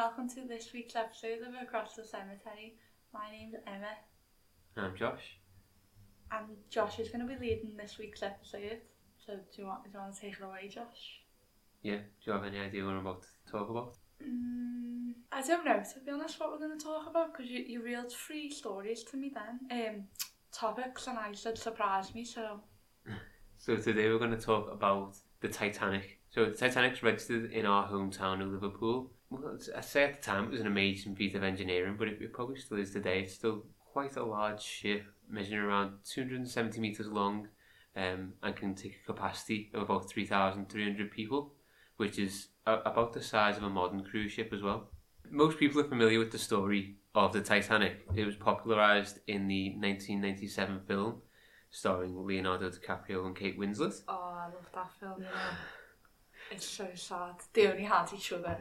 welcome to this week's episode of Across the Cemetery. My name's Emma. And I'm Josh. And Josh is going to be leading this week's episode. So do you want, do you want to take it away, Josh? Yeah, do you have any idea what I'm about to talk about? Mm, I don't know, to be honest, what we're going to talk about, because you, you reeled three stories to me then, um, topics, and I said surprise me, so... so today we're going to talk about the Titanic. So the Titanic's registered in our hometown of Liverpool, Well, I'd say at the time it was an amazing feat of engineering, but it, it probably still is today. It's still quite a large ship, measuring around 270 metres long, um, and can take a capacity of about 3,300 people, which is a, about the size of a modern cruise ship as well. Most people are familiar with the story of the Titanic. It was popularised in the 1997 film starring Leonardo DiCaprio and Kate Winslet. oh, I love that film, know. It's so sad. They only had each other.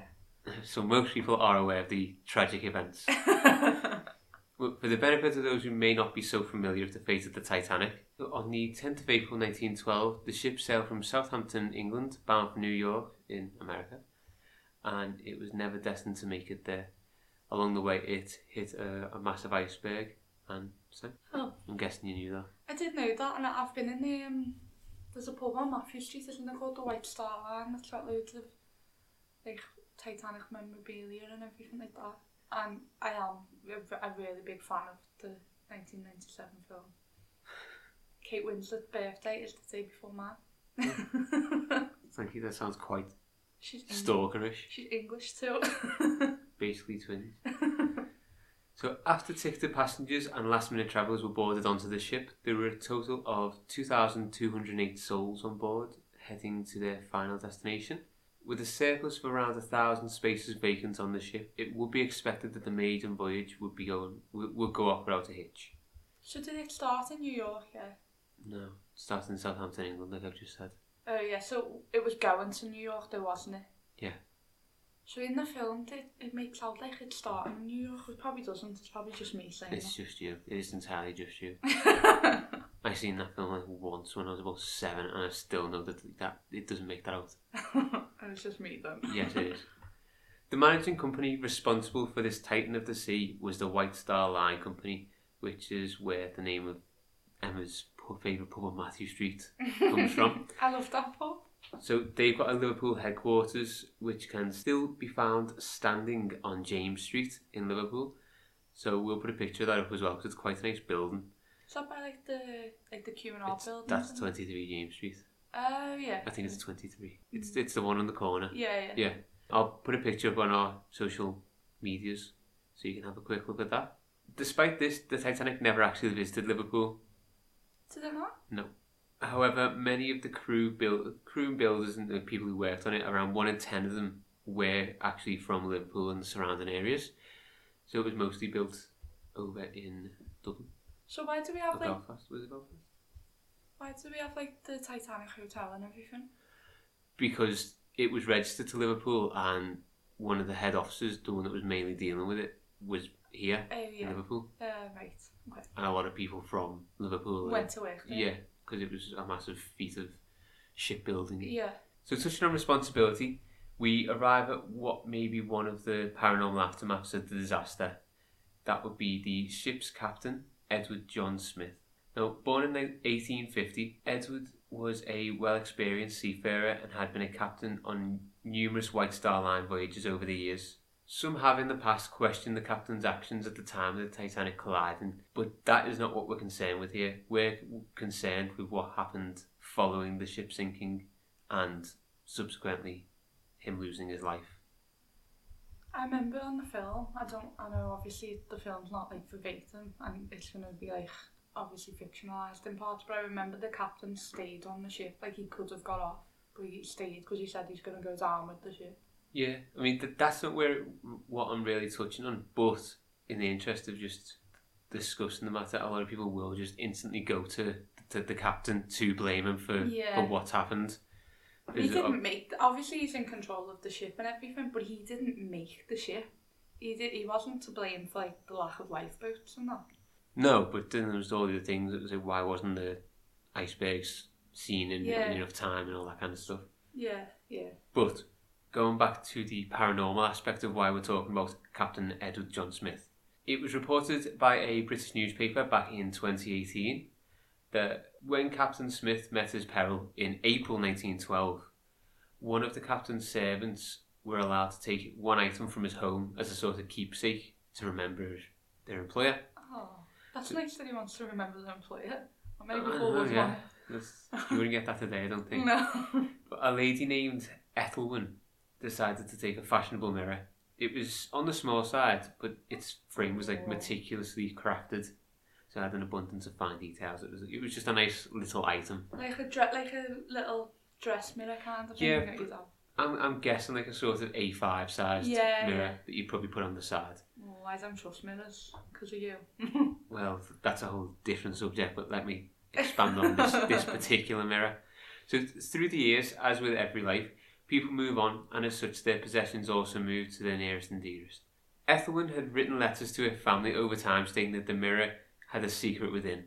So most people are aware of the tragic events. Well, For the benefit of those who may not be so familiar with the fate of the Titanic, on the 10th of April 1912, the ship sailed from Southampton, England, bound for New York in America, and it was never destined to make it there. Along the way, it hit a, a massive iceberg and sank. Oh. I'm guessing you knew that. I did know that, and I've been in the um, there's a pub on Mathew Street, isn't there, called the White Star Line. That's got loads of like Titanic memorabilia and everything like that. And I am a, a really big fan of the 1997 film. Kate Winslet's birthday is the day before mine. Thank you, that sounds quite She's English. stalkerish. She's English too. basically twins. so after ticketed passengers and last minute travellers were boarded onto the ship, there were a total of 2,208 souls on board heading to their final destination. With a surplus of around a thousand spaces vacant on the ship, it would be expected that the maiden voyage would be going would, would go off without a hitch. so did it start in New York? Yeah. No, starting in Southampton, England, like I've just said. Oh yeah. So it was going to New York, though, wasn't it? Yeah. So in the film, it, it makes out like it's starting in New York. It probably doesn't. It's probably just me saying It's just you. It is entirely just you. I seen that film like once when I was about seven, and I still know that that it doesn't make that out. it was just me then. Yes, it is. The managing company responsible for this Titan of the Sea was the White Star Line Company, which is where the name of Emma's favourite pub on Mathew Street comes from. I love that pub. So they've got a Liverpool headquarters, which can still be found standing on James Street in Liverpool. So we'll put a picture of that up as well, because it's quite a nice building. Is that by like the like the Q and R It's- building? that's 23 James Street. Oh yeah. I think it's 23. It's it's the one on the corner. Yeah, yeah. Yeah. I'll put a picture up on our social medias so you can have a quick look at that. Despite this, the Titanic never actually visited Liverpool. Did it not? No. However, many of the crew build, crew builders and the people who worked on it, around one in ten of them, were actually from Liverpool and the surrounding areas. So it was mostly built over in Dublin So why do we have like Belfast. Was it Belfast? why do we have like the Titanic hotel and everything? Because it was registered to Liverpool, and one of the head officers, the one that was mainly dealing with it, was here Oh in yeah. Liverpool. Uh, right. Okay. and a lot of people from Liverpool. Went to work. there. yeah, because it was a massive feat of shipbuilding. Yeah. So, touching on responsibility, we arrive at what may be one of the paranormal aftermaths of the disaster. That would be the ship's captain, Edward John Smith. Now, born in 1850, Edward was a well experienced seafarer and had been a captain on numerous White Star Line voyages over the years. Some have in the past questioned the captain's actions at the time of the Titanic colliding, but that is not what we're concerned with here. We're concerned with what happened following the ship sinking and subsequently him losing his life. I remember on the film. I don't. I know obviously the film's not like verbatim, and it's gonna be like obviously fictionalized in parts. But I remember the captain stayed on the ship. Like he could have got off, but he stayed because he said he's gonna go down with the ship. Yeah, I mean th- that's not where what I'm really touching on, but in the interest of just discussing the matter, a lot of people will just instantly go to to the captain to blame him for Yeah. for what's happened. He Is it- didn't make. Obviously, he's in control of the ship and everything, but he didn't make the ship. He did. He wasn't to blame for like the lack of lifeboats and that. No, but then there was all the other things. It was like, why wasn't the icebergs seen in, Yeah. in enough time and all that kind of stuff. Yeah, yeah. But going back to the paranormal aspect of why we're talking about Captain Edward John Smith. It was reported by a British newspaper back in 2018 that when Captain Smith met his peril in April 1912, one of the captain's servants were allowed to take one item from his home as a sort of keepsake to remember their employer. Oh, that's nice that he wants to remember the employer. Or maybe uh, people know, yeah. That's, you wouldn't get that today, I don't think. No. But a lady named Ethelwyn decided to take a fashionable mirror. It was on the small side, but its frame was like Oh. meticulously crafted, so it had an abundance of fine details. It was it was just a nice little item. like a dre- like a little dress mirror kind of thing. Yeah, that but- I'm I'm guessing like a sort of A5 sized Yeah, mirror yeah. that you'd probably put on the side. Oh, I don't trust mirrors because of you. Well, that's a whole different subject, but let me expand on this this particular mirror. So through the years, as with every life, people move on, and as such, their possessions also move to their nearest and dearest. Ethelwyn had written letters to her family over time stating that the mirror had a secret within.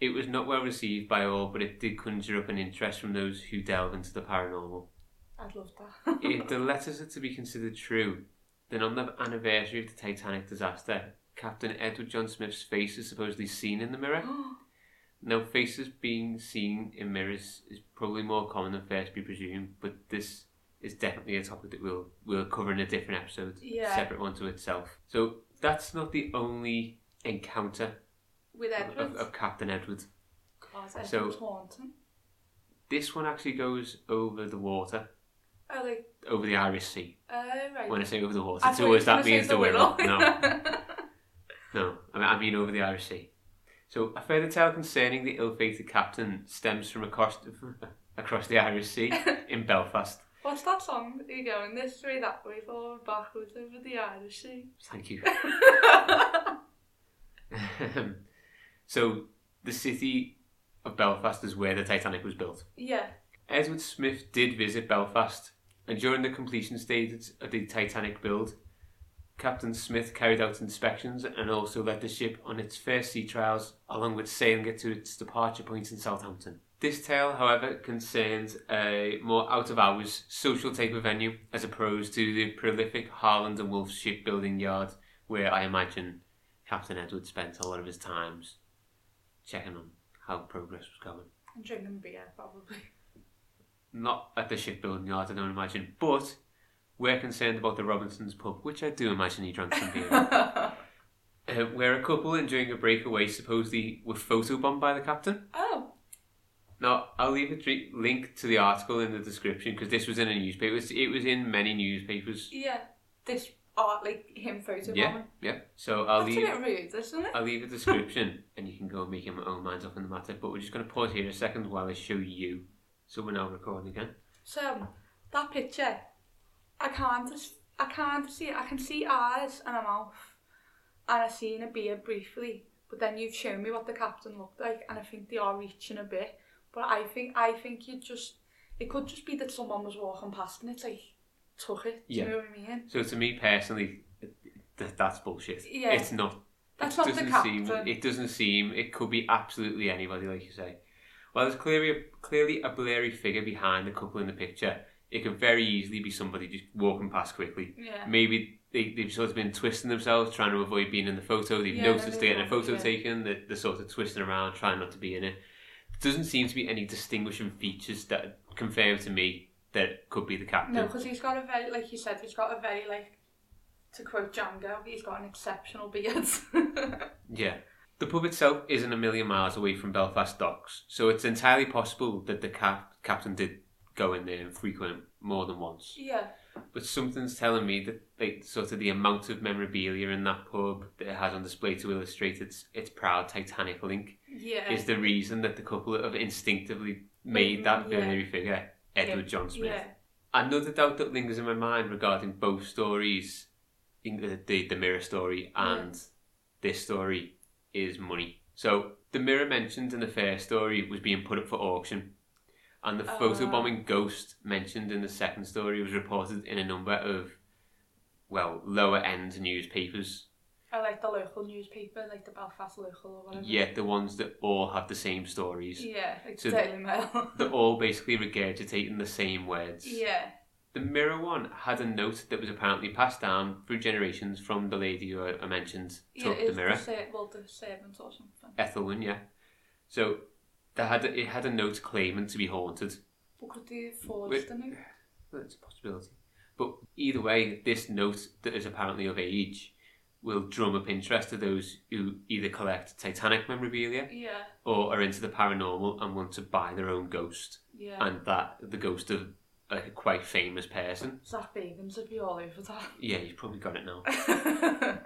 It was not well received by all, but it did conjure up an interest from those who delve into the paranormal. I'd love that. if the letters are to be considered true, then on the anniversary of the Titanic disaster, Captain Edward John Smith's face is supposedly seen in the mirror. Now, faces being seen in mirrors is probably more common than first be presumed, but this is definitely a topic that we'll we'll cover in a different episode, Yeah. separate one to itself. So that's not the only encounter With Edward. of, of Captain Edward. God, Edward's So- haunting. This one actually goes over the water, Oh, like, over the Irish Sea. uh, right. When I say over the water, I it's thought you always were that gonna say means the. Wirral. No. No, I mean, I mean over the Irish Sea. So a further tale concerning the ill-fated captain stems from across across the Irish Sea in Belfast. What's that song? Are you going this way, that way, forward, backwards, over the Irish Sea? Thank you. Um, so the city of Belfast is where the Titanic was built. yeah. Edward Smith did visit Belfast, and during the completion stage of the Titanic build, Captain Smith carried out inspections and also led the ship on its first sea trials, along with sailing it to its departure point in Southampton. This tale, however, concerns a more out of hours social type of venue as opposed to the prolific Harland and Wolff shipbuilding yard, where I imagine Captain Edward spent a lot of his times checking on how progress was going And drinking beer, probably. not at the shipbuilding yard, I don't imagine, but we're concerned about the Robinsons pub, which I do imagine he drank some beer. uh, where a couple enjoying a breakaway supposedly were photobombed by the captain. oh, Now, I'll leave a dr- link to the article in the description because this was in a newspaper. It was, it was in many newspapers. yeah. This art, like him photo Yeah, yeah. So I'll That's leave. a bit rude, isn't it? I'll leave a description and you can go and make your own minds up on the matter. But we're just going to pause here a second while I show you. So we're now recording again. So, that picture, I can't just, I can't see I can see eyes and a mouth, and I seen a beard briefly, but then you've shown me what the captain looked like, and I think they are reaching a bit, but I think, I think you just, it could just be that someone was walking past and it's like, took it, do Yeah. you know what I mean? So to me personally, th- that's bullshit. Yeah. It's not. That's it not the doesn't seem. captain. It doesn't seem. It could be absolutely anybody, like you say. Well, there's clearly a, clearly a blurry figure behind the couple in the picture. It could very easily be somebody just walking past quickly. Yeah. Maybe they, they've sort of been twisting themselves, trying to avoid being in the photo. They've Yeah, noticed they they're getting a photo yeah. taken. They're, they're sort of twisting around, trying not to be in it. Doesn't seem to be any distinguishing features that confirm to me that could be the captain. No, because he's got a very, like you said, he's got a very, like, to quote Django, he's got an exceptional beard. Yeah. The pub itself isn't a million miles away from Belfast docks, so it's entirely possible that the cap- captain did go in there and frequent more than once. yeah. But something's telling me that like sort of the amount of memorabilia in that pub that it has on display to illustrate its its proud Titanic link Yeah. is the reason that the couple have instinctively made that Yeah. figure Edward Yeah. John Smith. Yeah. Another doubt that lingers in my mind regarding both stories, the, the, the mirror story and this story, is money. So the mirror mentioned in the first story was being put up for auction, and the Ah. photobombing ghost mentioned in the second story was reported in a number of, well, lower end newspapers. I like the local newspaper, like the Belfast local or whatever. Yet the ones that all have the same stories. Yeah, like So- Daily Mail. They're all basically regurgitating the same words. yeah. The mirror one had a note that was apparently passed down through generations from the lady who I mentioned Yeah, took it's the mirror, The ser- well, the servant or something. Ethelwyn, yeah. So they had a, it had a note claiming to be haunted. But could they forge Wait. the note? It's a possibility. But either way, this note that is apparently of age will drum up interest to those who either collect Titanic memorabilia Yeah, or are into the paranormal and want to buy their own ghost, yeah. and that the ghost of a quite famous person. Zak Bagans would be all over that. Yeah, you've probably got it now.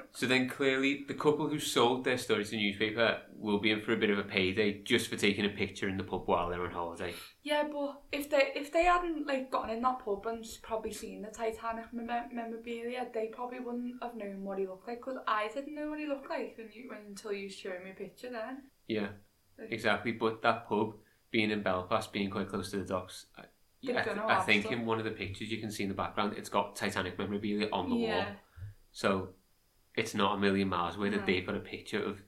So then clearly, the couple who sold their story to the newspaper will be in for a bit of a payday just for taking a picture in the pub while they're on holiday. yeah, but if they if they hadn't like gotten in that pub and probably seen the Titanic mem- memorabilia, they probably wouldn't have known what he looked like. Because I didn't know what he looked like when you when, until you showed me a picture. Then Yeah, exactly. But that pub, being in Belfast, being quite close to the docks, I, I, th- I think stuff. in one of the pictures you can see in the background, it's got Titanic memorabilia on the yeah, wall. So it's not a million miles away that No. they've got a picture of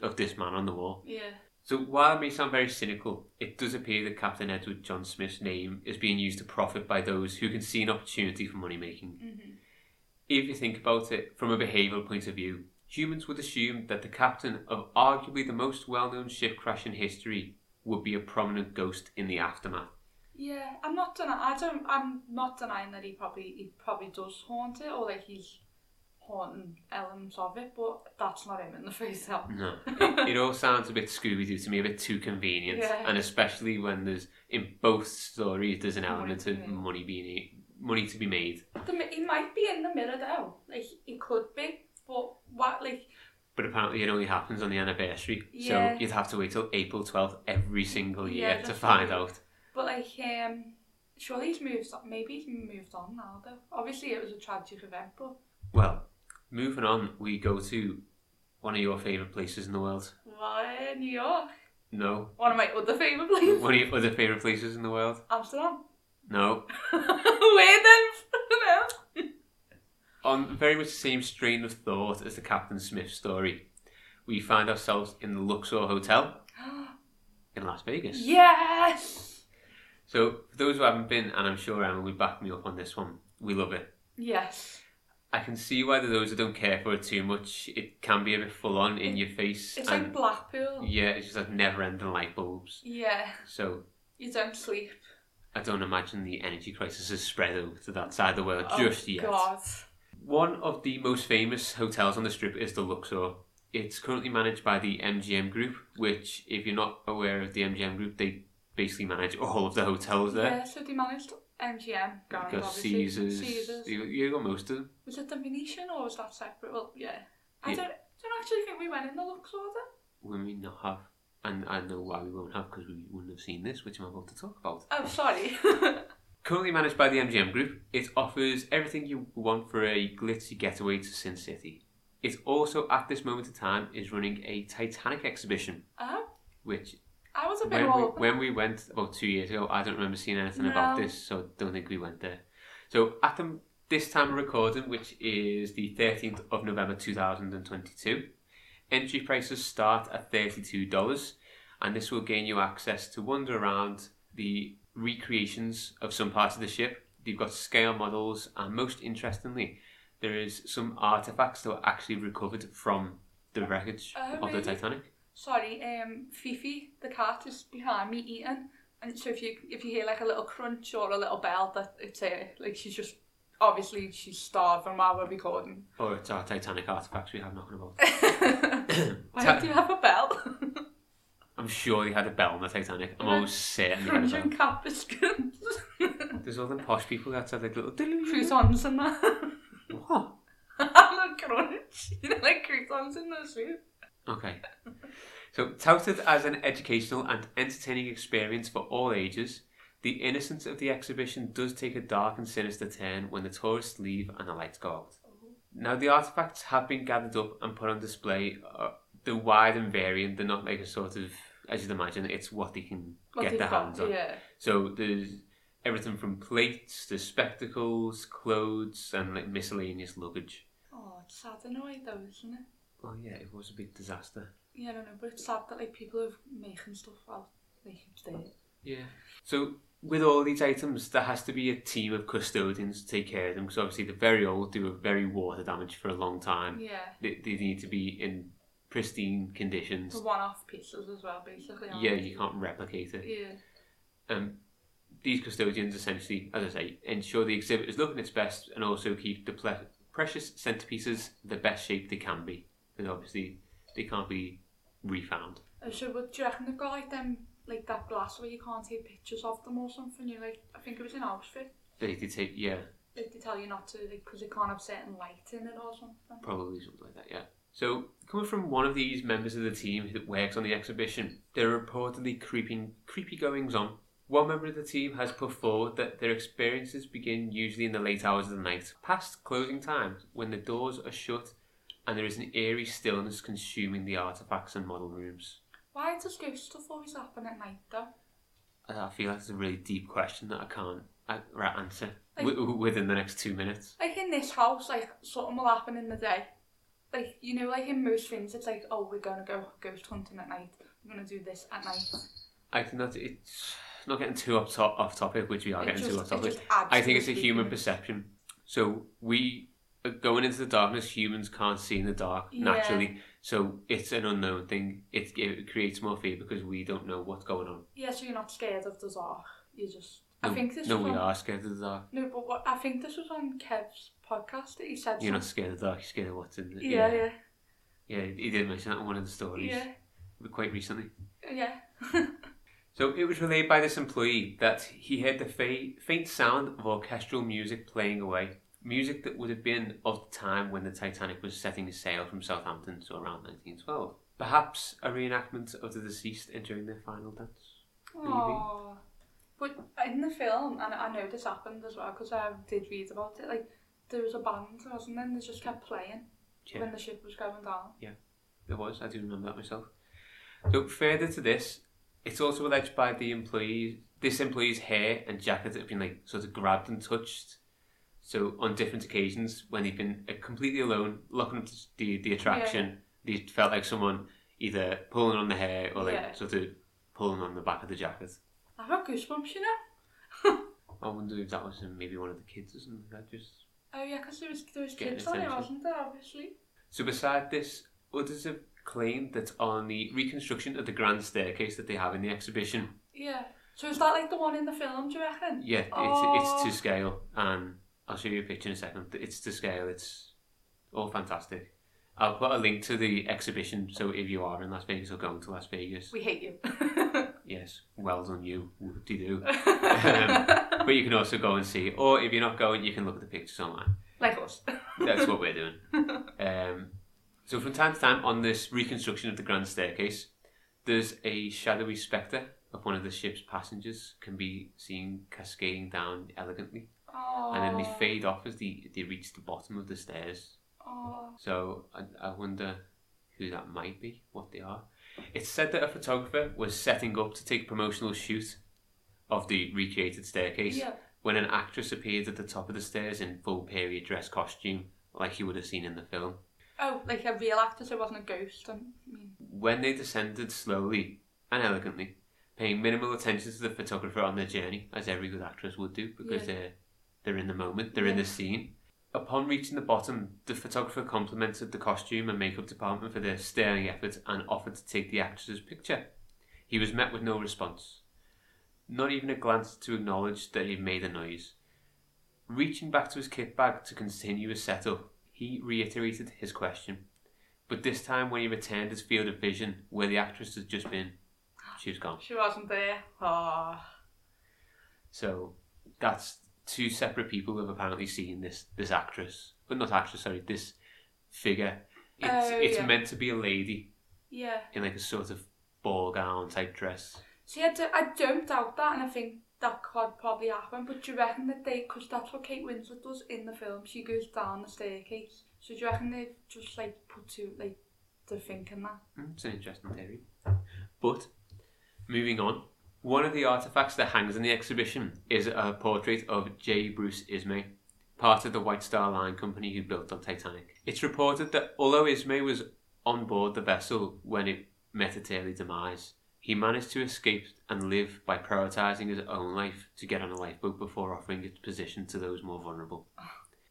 of this man on the wall. yeah, So while it may sound very cynical, it does appear that Captain Edward John Smith's name is being used to profit by those who can see an opportunity for money making. hmm If you think about it from a behavioural point of view, humans would assume that the captain of arguably the most well known ship crash in history would be a prominent ghost in the aftermath. Yeah. I'm not denying. I don't. I'm not denying that he probably he probably does haunt it or like he's haunting elements of it, but that's not him in the face out. No. it, it all sounds a bit Scooby Doo to me, a bit too convenient. Yeah. And especially when there's, in both stories, there's an element to of money being money to be made. The, he might be in the mirror though. Like he could be, but what like But apparently it only happens on the anniversary. Yeah. So you'd have to wait till April 12th every single year Yeah, to find out. But like, um, surely he's moved on. Maybe he's moved on now, though. Obviously, it was a tragic event, but Well, moving on, we go to one of your favourite places in the world. why New York? No. One of my other favourite places, One of your other favourite places in the world? Amsterdam. No. Where then? no. On very much the same strain of thought as the Captain Smith story, we find ourselves in the Luxor Hotel in Las Vegas. yes. So, for those who haven't been, and I'm sure Emma will back me up on this one, we love it. Yes. I can see why the those who don't care for it too much, it can be a bit full on in your face. It's and like Blackpool. yeah, it's just like never ending light bulbs. Yeah. So, You don't sleep. I don't imagine the energy crisis has spread over to that side of the world Oh, just yet. God. One of the most famous hotels on the strip is the Luxor. It's currently managed by the MGM Group, which, if you're not aware of the MGM Group, they basically manage all of the hotels there. Yeah, so they managed MGM, Grand, got obviously. Caesars, Caesars. You, you got most of them. Was it the Venetian or was that separate? Well, yeah. I Yeah. don't, don't actually think we went in the Luxor then. We may not have, and I know why we won't have because we wouldn't have seen this, which I'm about to talk about. Oh, sorry. Currently managed by the MGM Group, it offers everything you want for a glitzy getaway to Sin City. It also, at this moment in time, is running a Titanic exhibition, oh, which I was a bit when we, when we went about two years ago, I don't remember seeing anything about this, so don't think we went there. So at the, this time of recording, which is the 13th of November 2022, entry prices start at $32, and this will gain you access to wander around the recreations of some parts of the ship. You've got scale models, and most interestingly, there is some artifacts that were actually recovered from the wreckage Oh, of the? Oh, Titanic. Sorry, um, Fifi, the cat, is behind me eating, and so if you if you hear like a little crunch or a little bell, that it's uh, like she's just obviously she's starving while we're recording. Or it's our Titanic artifacts we have knocking about. Why do you have a bell? I'm sure they had a bell on the Titanic. I'm almost certain they had a Crunching cat biscuits, There's all them posh people that had like little. croutons and that. What? I'm a crunch. You know, like croutons in the soup. Okay. So, touted as an educational and entertaining experience for all ages, the innocence of the exhibition does take a dark and sinister turn when the tourists leave and the lights go out. Now, the artifacts have been gathered up and put on display. Uh, they're wide and variant. They're not like a sort of, as you'd imagine, it's what they can What get their got, hands on. Yeah. So there's everything from plates to spectacles, clothes, and like miscellaneous luggage. Oh, it's sad in a way though, isn't it? Well, yeah, it was a big disaster. Yeah, I don't know, but it's sad that like people are making stuff while like it's there. Yeah. So with all these items, there has to be a team of custodians to take care of them because obviously they're very old, they were very water damaged for a long time. Yeah. They, they need to be in pristine conditions. The one-off pieces as well, basically. Yeah, they? you can't replicate it. Yeah. Um, these custodians essentially, as I say, ensure the exhibit is looking its best and also keep the ple- precious centerpieces the best shape they can be. Because obviously they can't be refound. Uh, So, what do you reckon they've got like them, like that glass where you can't take pictures of them or something? You like, I think it was in Auschwitz. They, they take, yeah, Like they tell you not to, like, because it can't have certain light in it or something. Probably something like that, yeah. So, coming from one of these members of the team that works on the exhibition, there are reportedly creeping, creepy goings on. One member of the team has put forward that their experiences begin usually in the late hours of the night, past closing times, when the doors are shut and there is an eerie stillness consuming the artifacts and model rooms. Why does ghost stuff always happen at night though? I feel like it's a really deep question that I can't uh, right answer Like- wi- within the next two minutes. Like in this house, like something will happen in the day. Like you know, like in most things, it's like, oh, we're gonna go ghost hunting at night. We're gonna do this at night. I think that it's not getting too off, top, off topic, which we are It getting too off topic. just I think it's a human perception. So we uh, going into the darkness, humans can't see in the dark Yeah. naturally. So it's an unknown thing. It, it creates more fear because we don't know what's going on. Yeah, so you're not scared of the dark. You just. I think this no, we on, are scared of the dark. No, but what I think this was on Kev's podcast that he said. You're not scared of the dark. You're scared of what's in it. Yeah, yeah, yeah. He did mention that in one of the stories yeah, quite recently. Uh, yeah. So it was relayed by this employee that he heard the fa- faint sound of orchestral music playing away. Music that would have been of the time when the Titanic was setting sail from Southampton, so around 1912. Perhaps a reenactment of the deceased entering their final dance. Aww. But in the film, and I know this happened as well because I did read about it. Like there was a band, wasn't there? And they just kept playing Yeah, when the ship was going down. Yeah, there was. I do remember that myself. So further to this, it's also alleged by the employees, this employee's hair and jacket have been like sort of grabbed and touched. So on different occasions, when he'd been uh, completely alone, looking at the the attraction, he felt like someone either pulling on the hair or like Yeah. sort of pulling on the back of the jacket. I've got goosebumps, you know. I wonder if that was uh, maybe one of the kids or something that. Just Oh yeah, because there was there was kids on it, wasn't there? Obviously. so. Beside this, others have claimed that on the reconstruction of the grand staircase that they have in the exhibition, Yeah. So is that like the one in the film? Do you reckon? Yeah, it's Oh. it's to scale, and I'll show you a picture in a second. It's to scale. It's all fantastic. I'll put a link to the exhibition, so if you are in Las Vegas or going to Las Vegas, We hate you. yes, well done you, whoop-de do. But you can also go and see, or if you're not going, you can look at the pictures online. like us. That's what we're doing. Um, so from time to time on this reconstruction of the grand staircase, there's a shadowy spectre of one of the ship's passengers can be seen cascading down elegantly. Oh. and then they fade off as they, they reach the bottom of the stairs. Oh. So I, I wonder who that might be, what they are. It's said that a photographer was setting up to take a promotional shoot of the recreated staircase Yeah. when an actress appeared at the top of the stairs in full period dress costume, like you would have seen in the film. Oh, like a real actor, so it wasn't a ghost. I mean, When they descended slowly and elegantly, paying minimal attention to the photographer on their journey, as every good actress would do, because Yeah. they're they're in the moment, they're in the scene. Upon reaching the bottom, the photographer complimented the costume and makeup department for their sterling effort and offered to take the actress's picture. He was met with no response, not even a glance to acknowledge that he'd made a noise. Reaching back to his kit bag to continue his setup, he reiterated his question. But this time, when he returned his field of vision where the actress had just been, she was gone. she wasn't there. Oh. So that's two separate people have apparently seen this this actress, but not actress, sorry, this figure. It's Oh, it's yeah. meant to be a lady Yeah. in like a sort of ball gown type dress. See, I, do, I don't doubt that, and I think that could probably happen. But do you reckon that they, because that's what Kate Winslet does in the film, she goes down the staircase. So do you reckon they've just like put to like they're thinking that? Mm, It's an interesting theory. But moving on, one of the artifacts that hangs in the exhibition is a portrait of J. Bruce Ismay, part of the White Star Line company who built the Titanic. It's reported that although Ismay was on board the vessel when it met its early demise, He managed to escape and live by prioritising his own life to get on a lifeboat before offering its position to those more vulnerable.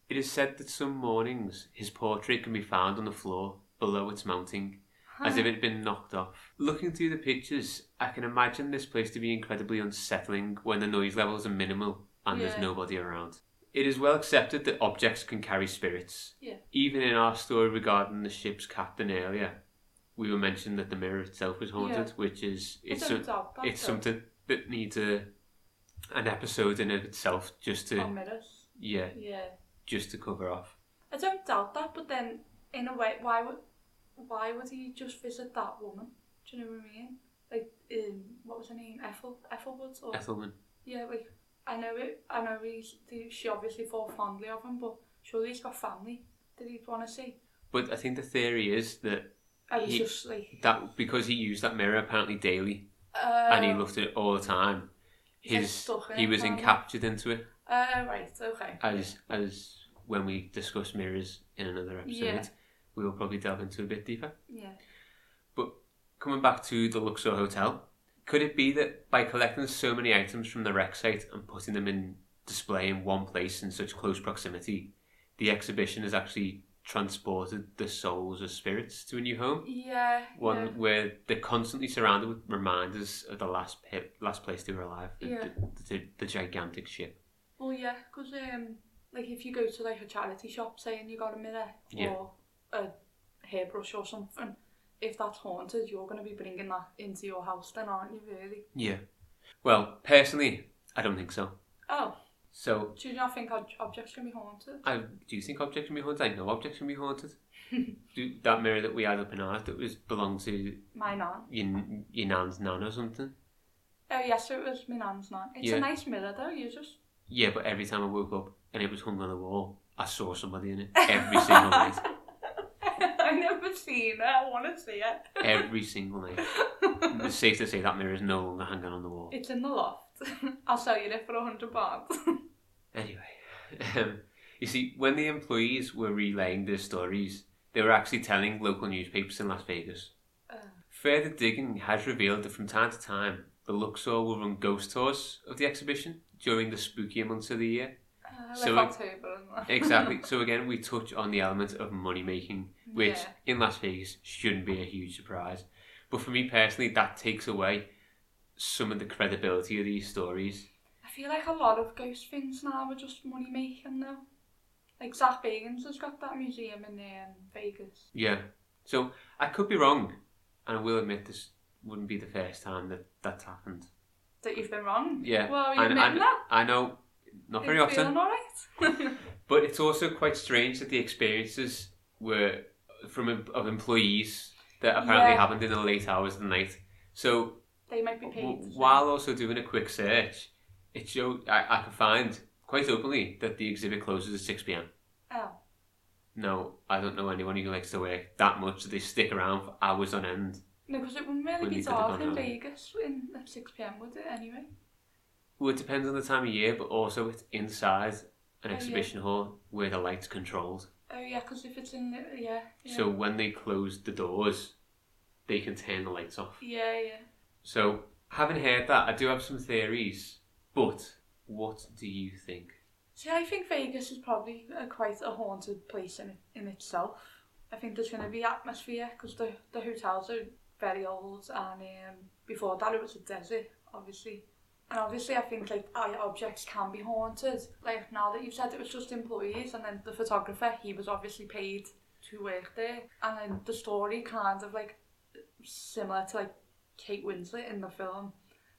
It is said that some mornings his portrait can be found on the floor below its mounting, as if it had been knocked off. Looking through the pictures, I can imagine this place to be incredibly unsettling when the noise levels are minimal and Yeah. there's nobody around. It is well accepted that objects can carry spirits. Yeah. Even in our story regarding the ship's captain earlier, we were mentioned that the mirror itself was haunted, which is it's don't some, doubt it's something that needs a an episode in of itself just to yeah Yeah. just to cover off. I don't doubt that, but then in a way, why would why would he just visit that woman? Do you know what I mean? Like, um, what was her name? Ethel Ethelwood or Ethelman. yeah, like I know it. I know he's she obviously thought fondly of him, but surely he's got family that he'd want to see. But I think the theory is that I was He- just like, that because he used that mirror apparently daily uh, and he looked at it all the time, his he was kind of. encaptured into it Uh, right, okay. as as when we discuss mirrors in another episode. Yeah. We will probably delve into a bit deeper. Yeah. But coming back to the Luxor Hotel, could it be that by collecting so many items from the wreck site and putting them in display in one place in such close proximity, the exhibition has actually transported the souls of spirits to a new home? Yeah. One yeah. where they're constantly surrounded with reminders of the last pit, last place they were alive, the, Yeah. the, the, the gigantic ship. Well, yeah, because um, like if you go to like a charity shop, saying you got a mirror Yeah. or a hairbrush or something, if that's haunted, you're going to be bringing that into your house, then aren't you? Really? Yeah. Well, personally, I don't think so. Oh, So, do you not think ob- objects can be haunted? I do you think objects can be haunted? I know objects can be haunted. do, that mirror that we had up in ours that was belonged to My nan. your, your nan's nan or something. Oh yes, it was my nan's nan. It's Yeah. a nice mirror though. You just Yeah, but every time I woke up and it was hung on the wall, I saw somebody in it every single night. I never seen it. I want to see it. Every single night. It's safe to say that mirror is no longer hanging on the wall. It's in the loft. I'll sell you it for a hundred pounds. Anyway, um, you see, when the employees were relaying their stories, they were actually telling local newspapers in Las Vegas. Uh. Further digging has revealed that from time to time, the Luxor will run ghost tours of the exhibition during the spookier months of the year. Like So- October and. Exactly. so again, we touch on the element of money making, which Yeah. in Las Vegas shouldn't be a huge surprise. But for me personally, that takes away some of the credibility of these stories. I feel like a lot of ghost things now are just money making though. Like Zak Bagans has got that museum in um, Vegas. Yeah. So I could be wrong, and I will admit this wouldn't be the first time that that's happened. That you've been wrong. Yeah. Well, you admitting that? I know, not very often, alright? but it's also quite strange that the experiences were from of employees that apparently Yeah. happened in the late hours of the night. So they might be paid. w- while also doing a quick search, it showed I, I could find quite openly that the exhibit closes at six pm. Oh. No, I don't know anyone who likes to work that much they stick around for hours on end. No, because it wouldn't really be you could have dark in. Vegas in, at 6pm, would it, anyway? Well, it depends on the time of year, but also it's inside an yeah. exhibition hall where the light's controlled. Oh, yeah, because if it's in the... Yeah, yeah. So when they close the doors, they can turn the lights off. Yeah, yeah. So, having heard that, I do have some theories, but what do you think? See, I think Vegas is probably a, quite a haunted place in in itself. I think there's going to be atmosphere because the, the hotels are very old and um, before that it was a desert, obviously. And obviously I think like objects can be haunted. Like now that you've said it was just employees and then the photographer, he was obviously paid to work there. And then the story kind of like similar to like Kate Winslet in the film.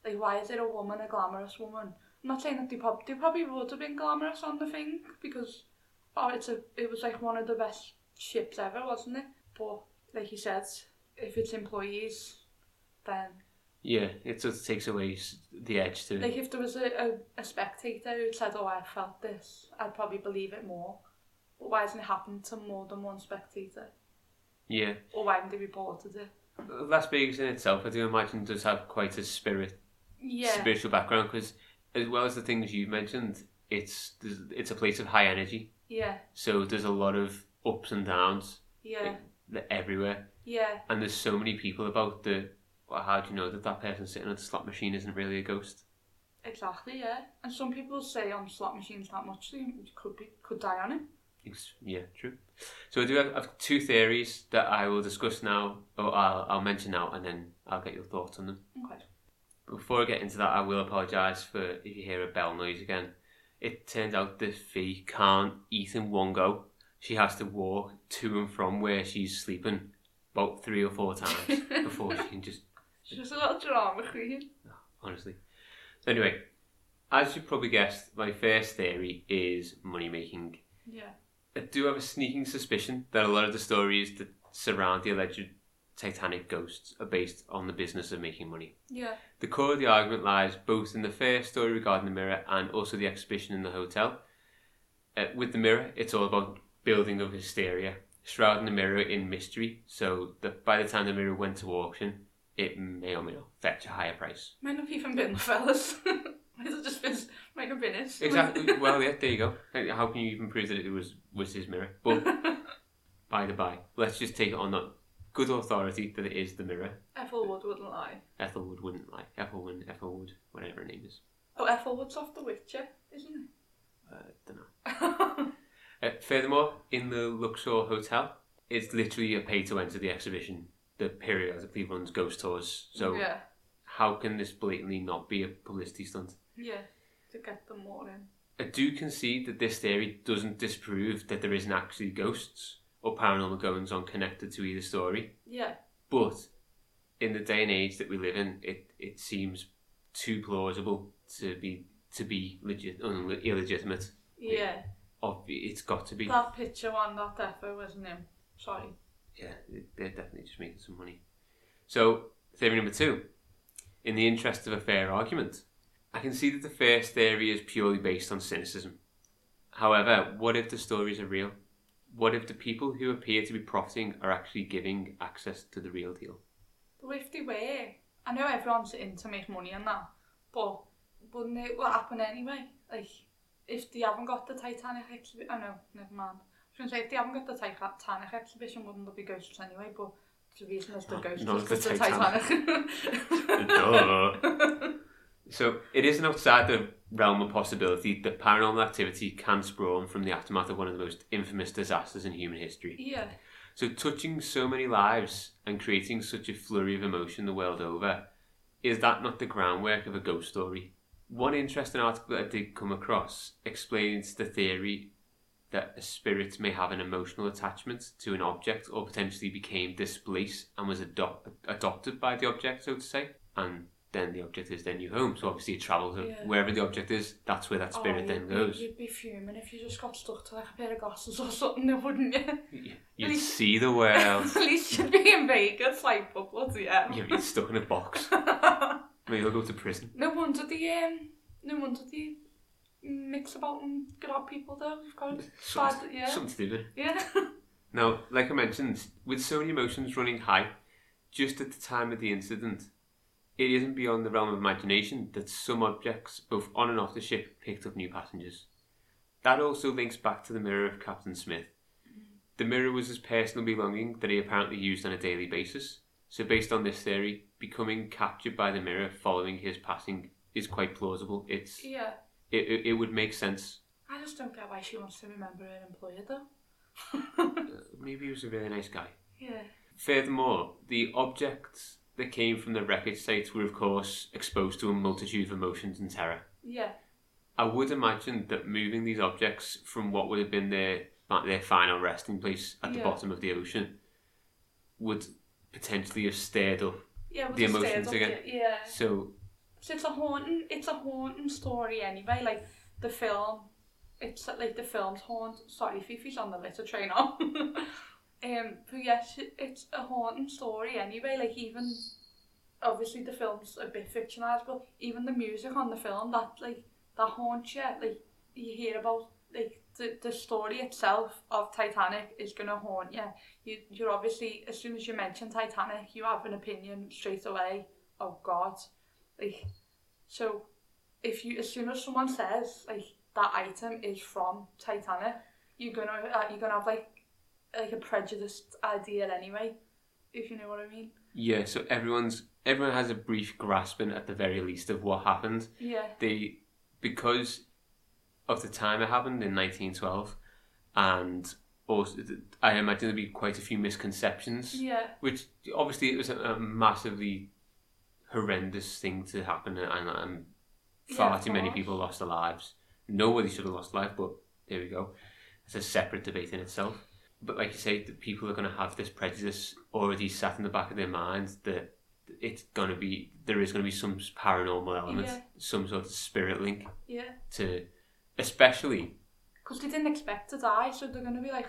Like why is it a woman, a glamorous woman? I'm not saying that they, prob- they probably would have been glamorous on the thing because oh, it's a it was like one of the best ships ever, wasn't it? But like you said, if it's employees, then Yeah, it just takes away the edge to it. like if there was a, a, a spectator who said, "Oh, I felt this," I'd probably believe it more. But why hasn't it happened to more than one spectator? Yeah. Or why haven't they reported it? Las Vegas in itself, I do imagine, does have quite a spirit, Yeah, spiritual background because, as well as the things you've mentioned, it's it's a place of high energy. yeah, So there's a lot of ups and downs yeah, that everywhere, yeah, and there's so many people about that But how do you know that that person sitting at the slot machine isn't really a ghost? Exactly, yeah. And some people say on slot machines that much, so you could be could die on it. Ex- Yeah, true. So I do have, have two theories that I will discuss now, or I'll, I'll mention now, and then I'll get your thoughts on them. Okay. Before I get into that, I will apologise for if you hear a bell noise again. It turns out that Fee can't eat in one go. She has to walk to and from where she's sleeping about three or four times before she can just She's just a little drama queen. honestly. Anyway, as you probably guessed, my first theory is money making. Yeah. I do have a sneaking suspicion that a lot of the stories that surround the alleged Titanic ghosts are based on the business of making money. Yeah. The core of the argument lies both in the first story regarding the mirror and also the exhibition in the hotel. Uh, with the mirror, it's all about building of hysteria, shrouding the mirror in mystery, so that by the time the mirror went to auction, it may or may not fetch a higher price. Might not even been the fellas. Might have just been been it. Exactly. well, yeah, there you go. How can you even prove that it was was his mirror? But by the by, let's just take it on that good authority that it is the mirror. Ethelwood wouldn't lie. Ethelwood wouldn't lie. Ethelwood, Ethelwood, whatever her name is. Oh, Ethelwood's off The Witcher, isn't Uh, don't know. Uh, furthermore, in the Luxor Hotel, it's literally a pay to enter the exhibition that periodically runs ghost tours. So yeah, how can this blatantly not be a publicity stunt? yeah, to get them more in. I do concede that this theory doesn't disprove that there isn't actually ghosts or paranormal goings on connected to either story. Yeah, But in the day and age that we live in, it, it seems too plausible to be to be legit un, illegitimate. yeah. Of it's got to be. That picture one, that defo wasn't him. Sorry. Yeah, they're definitely just making some money. So theory number two, in the interest of a fair argument, I can see that the first theory is purely based on cynicism. However, what if the stories are real? What if the people who appear to be profiting are actually giving access to the real deal? But if they were, I know everyone's in to make money and that, but wouldn't it happen anyway? Like, if they haven't got the Titanic I know, never mind. I was going to say, if they haven't got the Titanic exhibition, wouldn't there be ghosts anyway? But the reason there's the No, ghosts not because the Titanic. Duh. So it isn't outside the realm of possibility that paranormal activity can spawn from the aftermath of one of the most infamous disasters in human history. yeah, So touching so many lives and creating such a flurry of emotion the world over, is that not the groundwork of a ghost story? One interesting article that I did come across explains the theory that a spirit may have an emotional attachment to an object or potentially became displaced and was adop- adopted by the object, so to say, and then the object is their new home. So obviously it travels Yeah. wherever the object is, that's where that spirit oh, then goes. You'd be fuming if you just got stuck to like a pair of glasses or something, wouldn't you? You'd see the world. At least you'd be in Vegas, like, but bloody hell. You'd be stuck in a box. Maybe you'll go to prison. no wonder the um, no wonder the mix about and grab people though. We've got bad, Something, yeah, something to do with yeah. Now, like I mentioned, with so many emotions running high, just at the time of the incident, it isn't beyond the realm of imagination that some objects, both on and off the ship, picked up new passengers. That also links back to the mirror of Captain Smith. Mm-hmm. The mirror was his personal belonging that he apparently used on a daily basis. So, based on this theory, becoming captured by the mirror following his passing is quite plausible. It's yeah. It, it, it would make sense. I just don't get why she wants to remember her employer though. Uh, maybe he was a really nice guy. yeah. Furthermore, the objects that came from the wreckage sites were, of course, exposed to a multitude of emotions and terror. Yeah. I would imagine that moving these objects from what would have been their their final resting place at the Yeah. bottom of the ocean would potentially have stirred up. Yeah, with The the, emotions stairs up again. Yeah. So, So it's a haunting. It's a haunting story anyway. Like the film, it's like the film's haunt. Sorry, Fifi's on the litter train now. um, but yes, it's a haunting story anyway. Like even obviously the film's a bit fictionalized, but even the music on the film that like that haunts you. Like you hear about like the, the story itself of Titanic is gonna haunt you. You you're obviously as soon as you mention Titanic, you have an opinion straight away. Oh God, like so if you as soon as someone says like that item is from Titanic, you're gonna uh, you're gonna have like like a prejudiced idea anyway, if you know what I mean. Yeah, so everyone's everyone has a brief grasping at the very least of what happened. Yeah. They because of the time it happened in 1912, and also I imagine there'd be quite a few misconceptions. Yeah. Which obviously it was a, a massively horrendous thing to happen, and, and far Yeah, too many people lost their lives. Nobody should have lost life, but there we go. It's a separate debate in itself. But like you say, the people are going to have this prejudice already sat in the back of their minds that it's going to be there is going to be some paranormal element, Yeah. some sort of spirit link Yeah. to, especially Because they didn't expect to die, so they're going to be like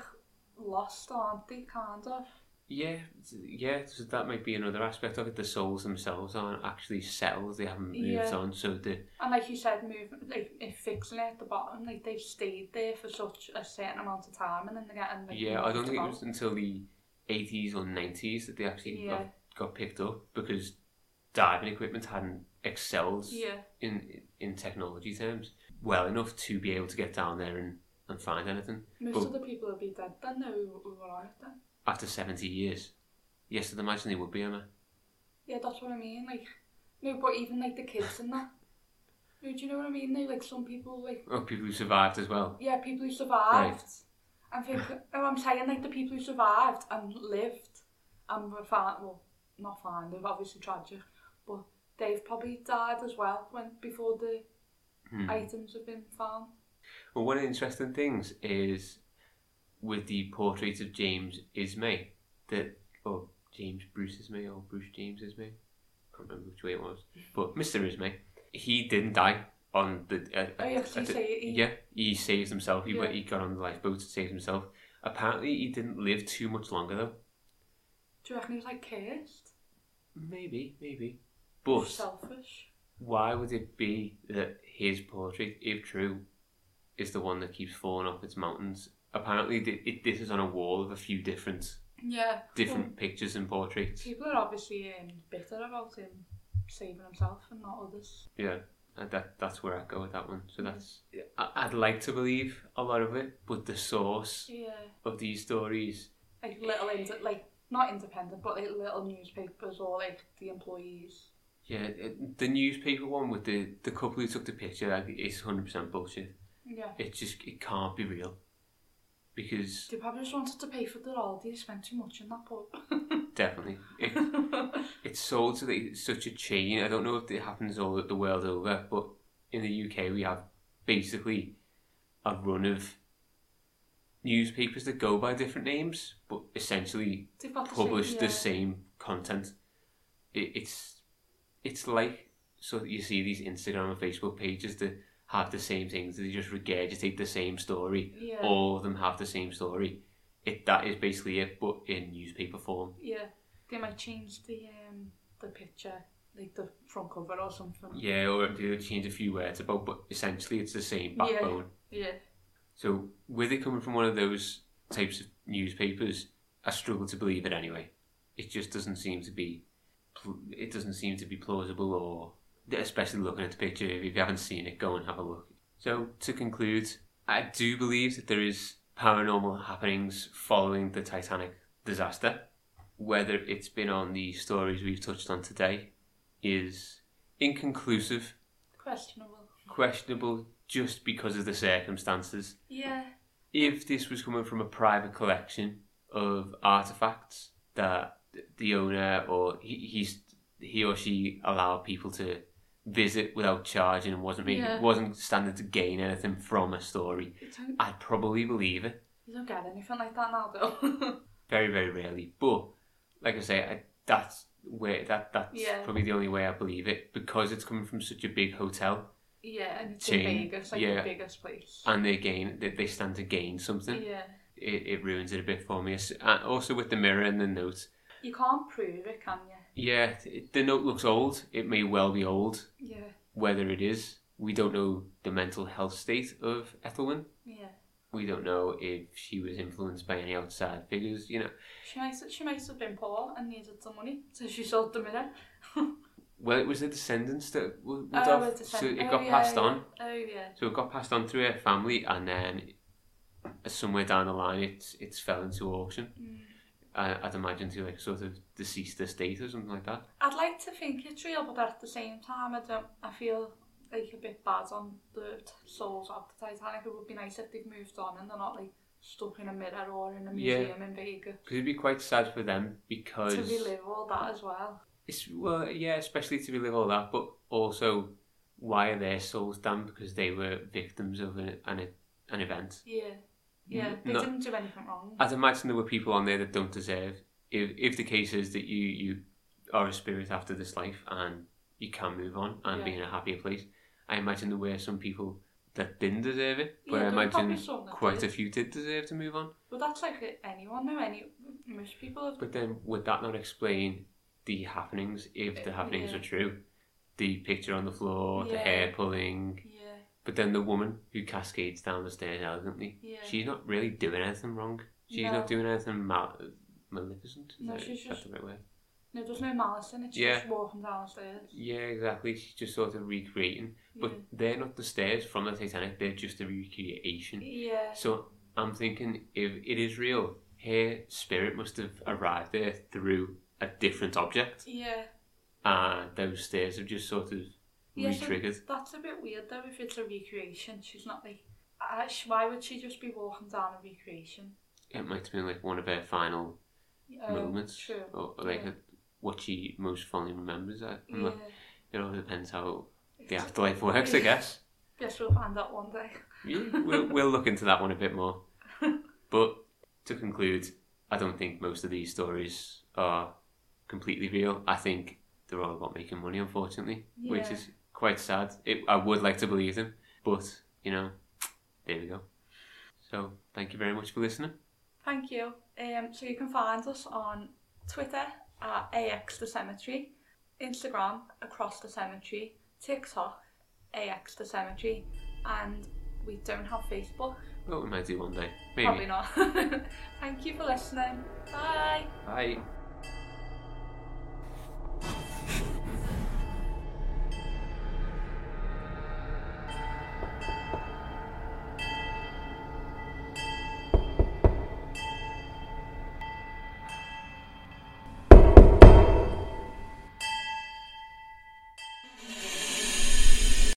lost, aren't they? Kind of. Yeah, yeah. So that might be another aspect of it. The souls themselves aren't actually settled; they haven't moved Yeah. on. So the And like you said, moving, like if fixing it at the bottom, like they've stayed there for such a certain amount of time, and then they're getting like Yeah, I don't think it was until the 80s or 90s that they actually Yeah. got, got picked up because diving equipment hadn't excelled Yeah. in in technology terms well enough to be able to get down there and, and find anything. Most But- of the people would be dead then, though, who, who were out then. After 70 years, yes, I'd imagine they would be, Emma. Yeah, that's what I mean. Like, no, but even like the kids and that. No, do you know what I mean? They like some people like Oh, people who survived as well. yeah, people who survived. I think oh, I'm saying like the people who survived and lived and were fine. Well, not fine. They've obviously tragic, but they've probably died as well when before the Hmm. items have been found. Well, one of the interesting things is with the portrait of James Ismay, that or James Bruce Ismay or Bruce James Ismay, I can't remember which way it was, but Mr. Ismay, he didn't die on the. Uh, Oh, yeah, 'cause he at say he- yeah, he saved himself. He went, Yeah. he got on the lifeboat and saved himself. Apparently, he didn't live too much longer though. Do you reckon he was like cursed? Maybe, maybe, but selfish. why would it be that his portrait, if true, is the one that keeps falling off its mountains? Apparently, th- it, this is on a wall of a few different Yeah. different pictures and portraits. People are obviously um, bitter about him saving himself and not others. Yeah, and that that's where I go with that one. So that's I, I'd like to believe a lot of it, but the source Yeah. of these stories, Like little, ind- like not independent, but like little newspapers or like the employees. yeah, it, the newspaper one with the the couple who took the picture, like, it's hundred percent bullshit. Yeah. It just it can't be real because They probably just wanted to pay for the holiday. They spent too much in that pub. definitely it, it's sold to the, such a chain. I don't know if it happens all the world over, but in the UK we have basically a run of newspapers that go by different names, but essentially the publish same, the same content. It, it's it's like so you see these Instagram and Facebook pages that have the same things. They just regurgitate the same story. Yeah. All of them have the same story. It that is basically it, but in newspaper form. Yeah. They might change the um the picture, like the front cover or something. Yeah, or they change a few words about, but essentially it's the same backbone. Yeah. yeah. So with it coming from one of those types of newspapers, I struggle to believe it anyway. It just doesn't seem to be, it doesn't seem to be plausible, or especially looking at the picture. If you haven't seen it, go and have a look. So to conclude, I do believe that there is paranormal happenings following the Titanic disaster. Whether it's been on the stories we've touched on today is inconclusive, Questionable. questionable just because of the circumstances Yeah. if this was coming from a private collection of artifacts that the owner or he, he's he or she allowed people to visit without charging and wasn't making, Yeah. wasn't standing to gain anything from a story, I'd probably believe it. you don't get anything like that now, though. Very very rarely, but like I say, I, that's where that that's Yeah. probably the only way I believe it because it's coming from such a big hotel yeah, and it's Chain, in Vegas, like yeah. the biggest place. and they gain they, they stand to gain something. Yeah. It, it ruins it a bit for me. Uh, also with the mirror and the note, You can't prove it, can you? Yeah, it- the note looks old. It may well be old. Yeah. Whether it is, we don't know the mental health state of Ethelwyn. Yeah. We don't know if she was influenced by any outside figures. You know, She might, she might have been poor and needed some money, so she sold the mirror. well, it was the descendants that would, Oh, have. So it oh, got yeah, passed yeah. on. Oh, yeah. So it got passed on through her family, and then somewhere down the line, it's it's fell into auction. Mm. I, I'd imagine to like sort of deceased estate or something like that. I'd like to think it's real, but at the same time, I don't. I feel like a bit bad on the souls of the Titanic. It would be nice if they've moved on and they're not like stuck in a mirror or in a Yeah. museum in Vegas Because it'd be quite sad for them because to relive all that as well. it's well, yeah, especially to relive all that, but also why are their souls damned because they were victims of an an, an event. Yeah, yeah. They no- didn't do anything wrong. I'd imagine there were people on there that don't deserve. If if the case is that you you are a spirit after this life and you can move on and be in a happier place, I imagine there were some people that didn't deserve it, but Yeah, I imagine quite a few did deserve to move on. But that's like anyone now. Any most people have. But then would that not explain the happenings if the Uh, happenings yeah. are true? The picture on the floor, the hair pulling, Yeah, but then the woman who cascades down the stairs elegantly, yeah. she's not really doing anything wrong. She's No. not doing anything mal- maleficent. No, that- she's just- the right word? No, there's no malice in it. She's Yeah. just walking downstairs. Yeah, exactly. She's just sort of recreating. But Yeah. they're not the stairs from the Titanic, they're just a recreation. Yeah. So I'm thinking if it is real, her spirit must have arrived there through a different object. Yeah. And those stairs have just sort of Yeah, so re-triggered. That's a bit weird though. If it's a recreation, she's not like. Uh, why would she just be walking down a recreation? It might have been like one of her final Um, moments. True. Or like yeah. a, what she most fondly remembers. I, Yeah. not- it all depends how the afterlife works, I guess. Guess we'll find out one day. Yeah, we'll, we'll look into that one a bit more. But to conclude, I don't think most of these stories are completely real. I think they're all about making money, unfortunately, which is quite sad. It, I would like to believe them, but you know, there we go. So, thank you very much for listening. Thank you. Um, so you can find us on Twitter at AX the Cemetery, Instagram across the cemetery, TikTok AX the Cemetery, and we don't have Facebook. Well, we might do one day. Maybe. Probably not. Thank you for listening. Bye. Bye.